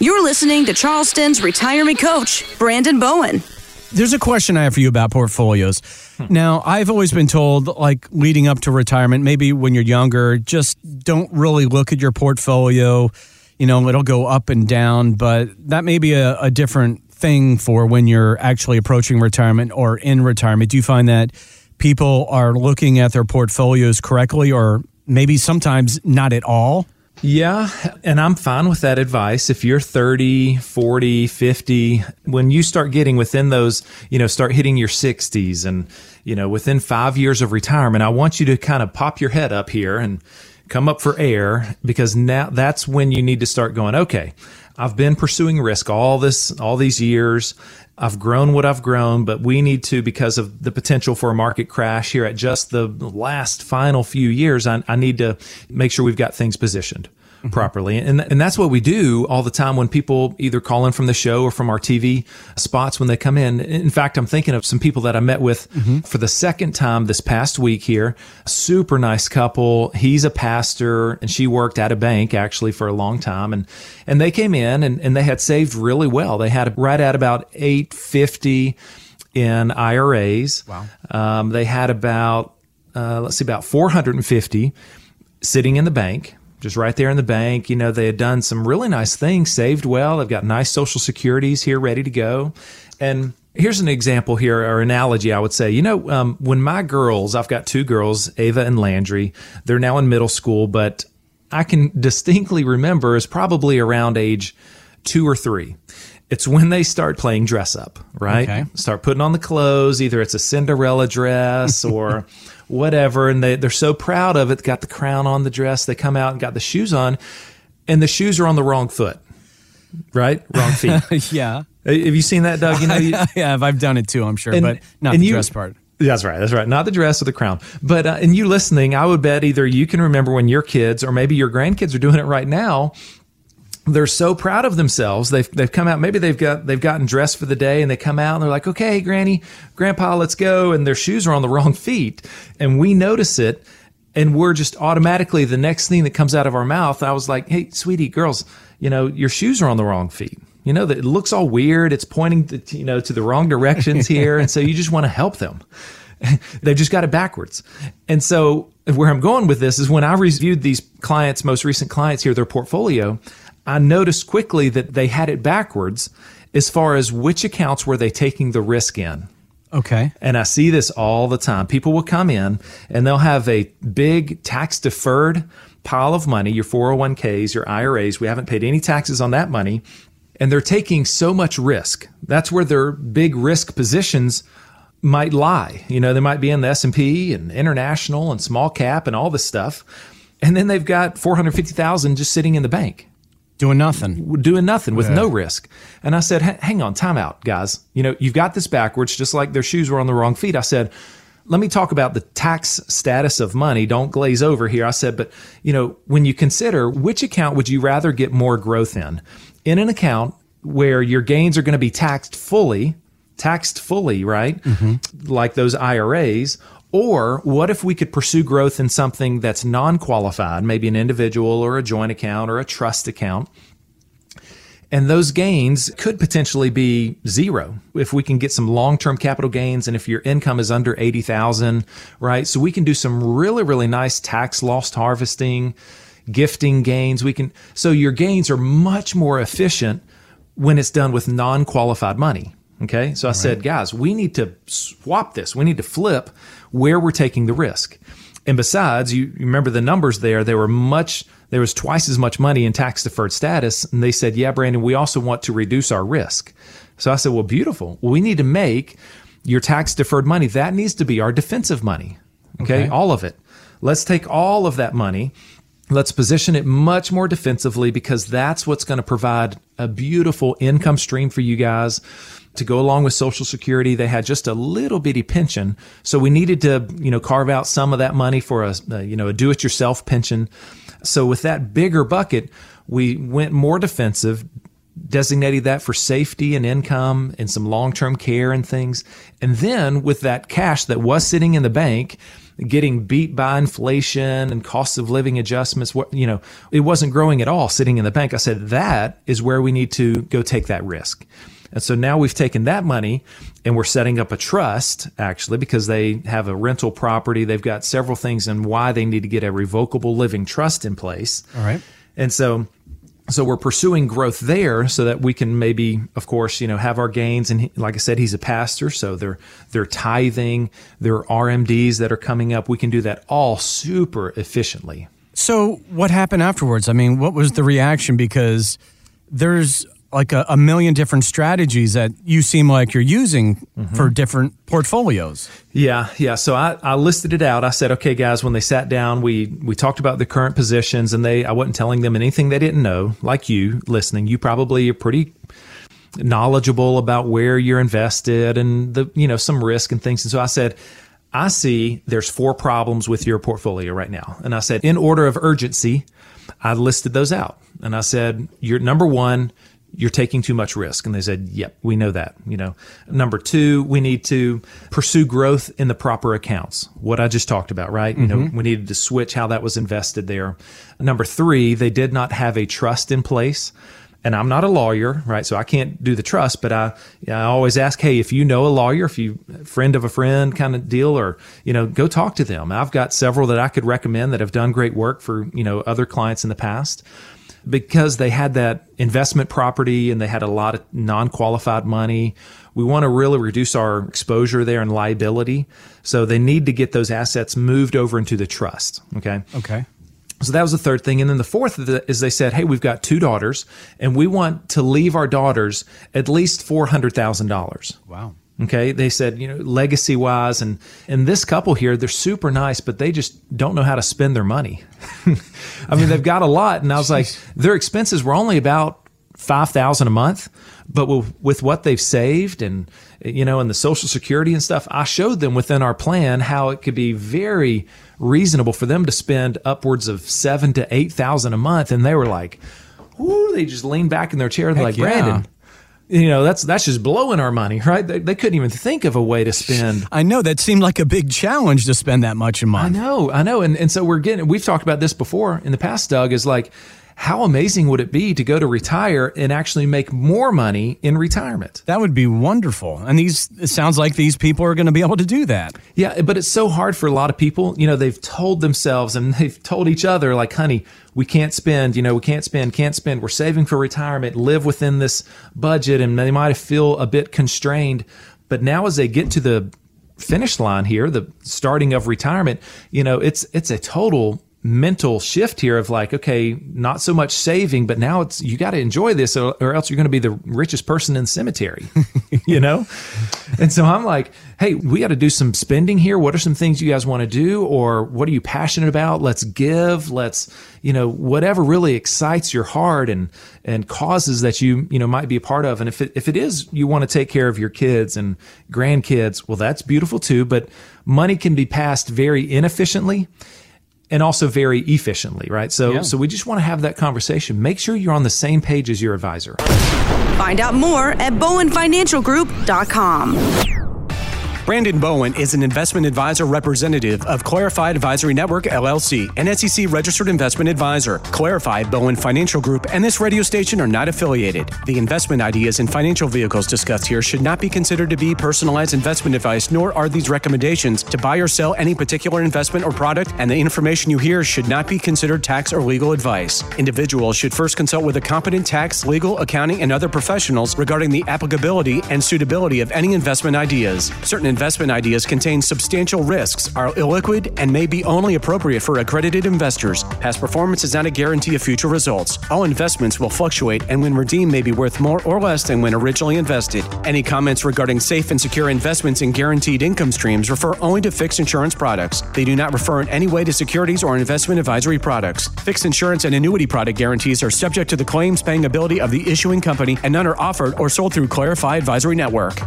You're listening to Charleston's retirement coach, Brandon Bowen. There's a question I have for you about portfolios. Hmm. Now, I've always been told, like leading up to retirement, maybe when you're younger, just don't really look at your portfolio. You know, it'll go up and down, but that may be a, a different thing for when you're actually approaching retirement or in retirement. Do you find that people are looking at their portfolios correctly or maybe sometimes not at all? Yeah, and I'm fine with that advice. If you're 30, 40, 50, when you start getting within those, you know, start hitting your 60s and, you know, within five years of retirement, I want you to kind of pop your head up here and come up for air because now that's when you need to start going, okay, I've been pursuing risk all this, all these years. I've grown what I've grown, but we need to, because of the potential for a market crash here at just the last final few years, I, I need to make sure we've got things positioned. Mm-hmm. properly. And, and that's what we do all the time when people either call in from the show or from our TV spots when they come in. In fact, I'm thinking of some people that I met with mm-hmm. for the second time this past week here. Super nice couple. He's a pastor and she worked at a bank actually for a long time. And, and they came in and, and they had saved really well. They had right at about 850 in IRAs. Wow. Um, they had about, uh, let's see, about 450 sitting in the bank just right there in the bank. You know, they had done some really nice things, saved well. They've got nice social securities here ready to go. And here's an example here or analogy I would say. You know, um, when my girls, I've got two girls, Ava and Landry, they're now in middle school, but I can distinctly remember is probably around age two or three. It's when they start playing dress up, right? Okay. Start putting on the clothes. Either it's a Cinderella dress or whatever. And they, they're so proud of it. Got the crown on the dress. They come out and got the shoes on, and the shoes are on the wrong foot, right? Wrong feet. yeah. Have you seen that, Doug? You know, you, yeah, I've done it too, I'm sure, And- but not the you- dress part. That's right. That's right. Not the dress or the crown. But, uh, and you listening, I would bet either you can remember when your kids or maybe your grandkids are doing it right now. They're so proud of themselves. They've, they've come out, maybe they've got, they've gotten dressed for the day and they come out and they're like, okay, granny, grandpa, let's go. And their shoes are on the wrong feet. And we notice it and we're just automatically the next thing that comes out of our mouth. I was like, Hey, sweetie girls, you know, your shoes are on the wrong feet. You know, that it looks all weird. It's pointing to, you know, to the wrong directions here. and so you just want to help them. They've just got it backwards. And so where I'm going with this is when I reviewed these clients, most recent clients here, their portfolio, I noticed quickly that they had it backwards as far as which accounts were they taking the risk in. Okay. And I see this all the time. People will come in and they'll have a big tax deferred pile of money, your 401ks, your IRAs. We haven't paid any taxes on that money. And they're taking so much risk. That's where their big risk positions might lie. You know, they might be in the S&P and international and small cap and all this stuff. And then they've got 450,000 just sitting in the bank Doing nothing. doing nothing with no risk. And I said, hang on, time out, guys. You know, you've got this backwards, just like their shoes were on the wrong feet. I said, let me talk about the tax status of money. Don't glaze over here. I said, but you know, when you consider which account would you rather get more growth in? In an account where your gains are going to be taxed fully, taxed fully, right? Mm-hmm. Like those IRAs. Or what if we could pursue growth in something that's non qualified, maybe an individual or a joint account or a trust account? And those gains could potentially be zero if we can get some long-term capital gains and if your income is under 80,000, right? So we can do some really, really nice tax loss harvesting, gifting gains. We can, so your gains are much more efficient when it's done with non-qualified money. Okay. So I said, guys, we need to swap this. We need to flip where we're taking the risk. And besides, you, remember the numbers there, they were much, there was twice as much money in tax deferred status. And they said, yeah, Brandon, we also want to reduce our risk. So I said, well, beautiful. Well, we need to make your tax deferred money. That needs to be our defensive money. Okay? Okay. All of it. Let's take all of that money. Let's position it much more defensively because that's what's going to provide a beautiful income stream for you guys to go along with social security. They had just a little bitty pension. So we needed to, you know, carve out some of that money for a, uh, you know, a do it yourself pension. So with that bigger bucket, we went more defensive, designated that for safety and income and some long-term care and things. And then with that cash that was sitting in the bank, getting beat by inflation and cost of living adjustments. What, you know, it wasn't growing at all sitting in the bank. I said, that is where we need to go take that risk. And so now we've taken that money and we're setting up a trust actually because they have a rental property. They've got several things and why they need to get a revocable living trust in place. All right. And so so we're pursuing growth there so that we can maybe of course you know have our gains. And he, like i said he's a pastor so they're they're tithing. There are rmds that are coming up. We can do that all super efficiently. So what happened afterwards? I mean what was the reaction? Because there's like a, a, million different strategies that you seem like you're using mm-hmm. for different portfolios. Yeah, yeah. So I, I listed it out. I said, okay, guys, when they sat down, we we talked about the current positions, and they I wasn't telling them anything they didn't know. Like you listening, you probably are pretty knowledgeable about where you're invested and the you know some risk and things. And so I said. I see there's four problems with your portfolio right now. And I said, in order of urgency, I listed those out. And I said, you're number one, you're taking too much risk. And they said, yep, we know that. You know, number two, we need to pursue growth in the proper accounts. What I just talked about, right? Mm-hmm. You know, mm-hmm. we needed to switch how that was invested there. Number three, they did not have a trust in place. And I'm not a lawyer, right? So I can't do the trust, but I, I always ask, hey, if you know a lawyer, if you friend of a friend kind of deal, or you know, go talk to them. I've got several that I could recommend that have done great work for you know other clients in the past because they had that investment property and they had a lot of non qualified money. We want to really reduce our exposure there and liability. So they need to get those assets moved over into the trust. Okay. Okay. So that was the third thing. And then the fourth is they said, Hey, we've got two daughters and we want to leave our daughters at least $400,000. Wow. Okay. They said, you know, legacy wise and, and this couple here, they're super nice, but they just don't know how to spend their money. I mean, they've got a lot. And I was like, their expenses were only about 5000 a month, but with, with what they've saved and, you know, and the social security and stuff, I showed them within our plan how it could be very reasonable for them to spend upwards of seven to 8,000 a month. And they were like, Ooh, they just leaned back in their chair. They're like, Brandon, you know that's that's just blowing our money right? They, they, couldn't even think of a way to spend. I know that seemed like a big challenge to spend that much a month. I know i know and, and so we're getting we've talked about this before in the past doug is like how amazing would it be to go to retire and actually make more money in retirement? That would be wonderful. And these it sounds like these people are going to be able to do that. Yeah, but it's so hard for a lot of people. You know, they've told themselves and they've told each other like, "Honey, we can't spend, you know, we can't spend, can't spend. We're saving for retirement, live within this budget." And they might feel a bit constrained, but now as they get to the finish line here, the starting of retirement, you know, it's it's a total mental shift here of like, okay, not so much saving, but now it's you got to enjoy this, or, or else you're going to be the richest person in the cemetery, you know. and so I'm like, hey, we got to do some spending here. What are some things you guys want to do, or what are you passionate about? Let's give. Let's you know whatever really excites your heart and and causes that you you know might be a part of. And if it, if it is you want to take care of your kids and grandkids, well, that's beautiful too. But money can be passed very inefficiently and also very efficiently, right? So, yeah. so we just want to have that conversation. Make sure you're on the same page as your advisor. Find out more at bowenfinancialgroup.com. Brandon Bowen is an investment advisor representative of Clarified Advisory Network LLC, an SEC registered investment advisor. Clarified Bowen Financial Group and this radio station are not affiliated. The investment ideas and financial vehicles discussed here should not be considered to be personalized investment advice, nor are these recommendations to buy or sell any particular investment or product, and the information you hear should not be considered tax or legal advice. Individuals should first consult with a competent tax, legal, accounting, and other professionals regarding the applicability and suitability of any investment ideas. Certain investment ideas contain substantial risks, are illiquid, and may be only appropriate for accredited investors. Past performance is not a guarantee of future results. All investments will fluctuate and when redeemed may be worth more or less than when originally invested. Any comments regarding safe and secure investments and guaranteed income streams refer only to fixed insurance products. They do not refer in any way to securities or investment advisory products. Fixed insurance and annuity product guarantees are subject to the claims paying ability of the issuing company and none are offered or sold through Clarify Advisory Network.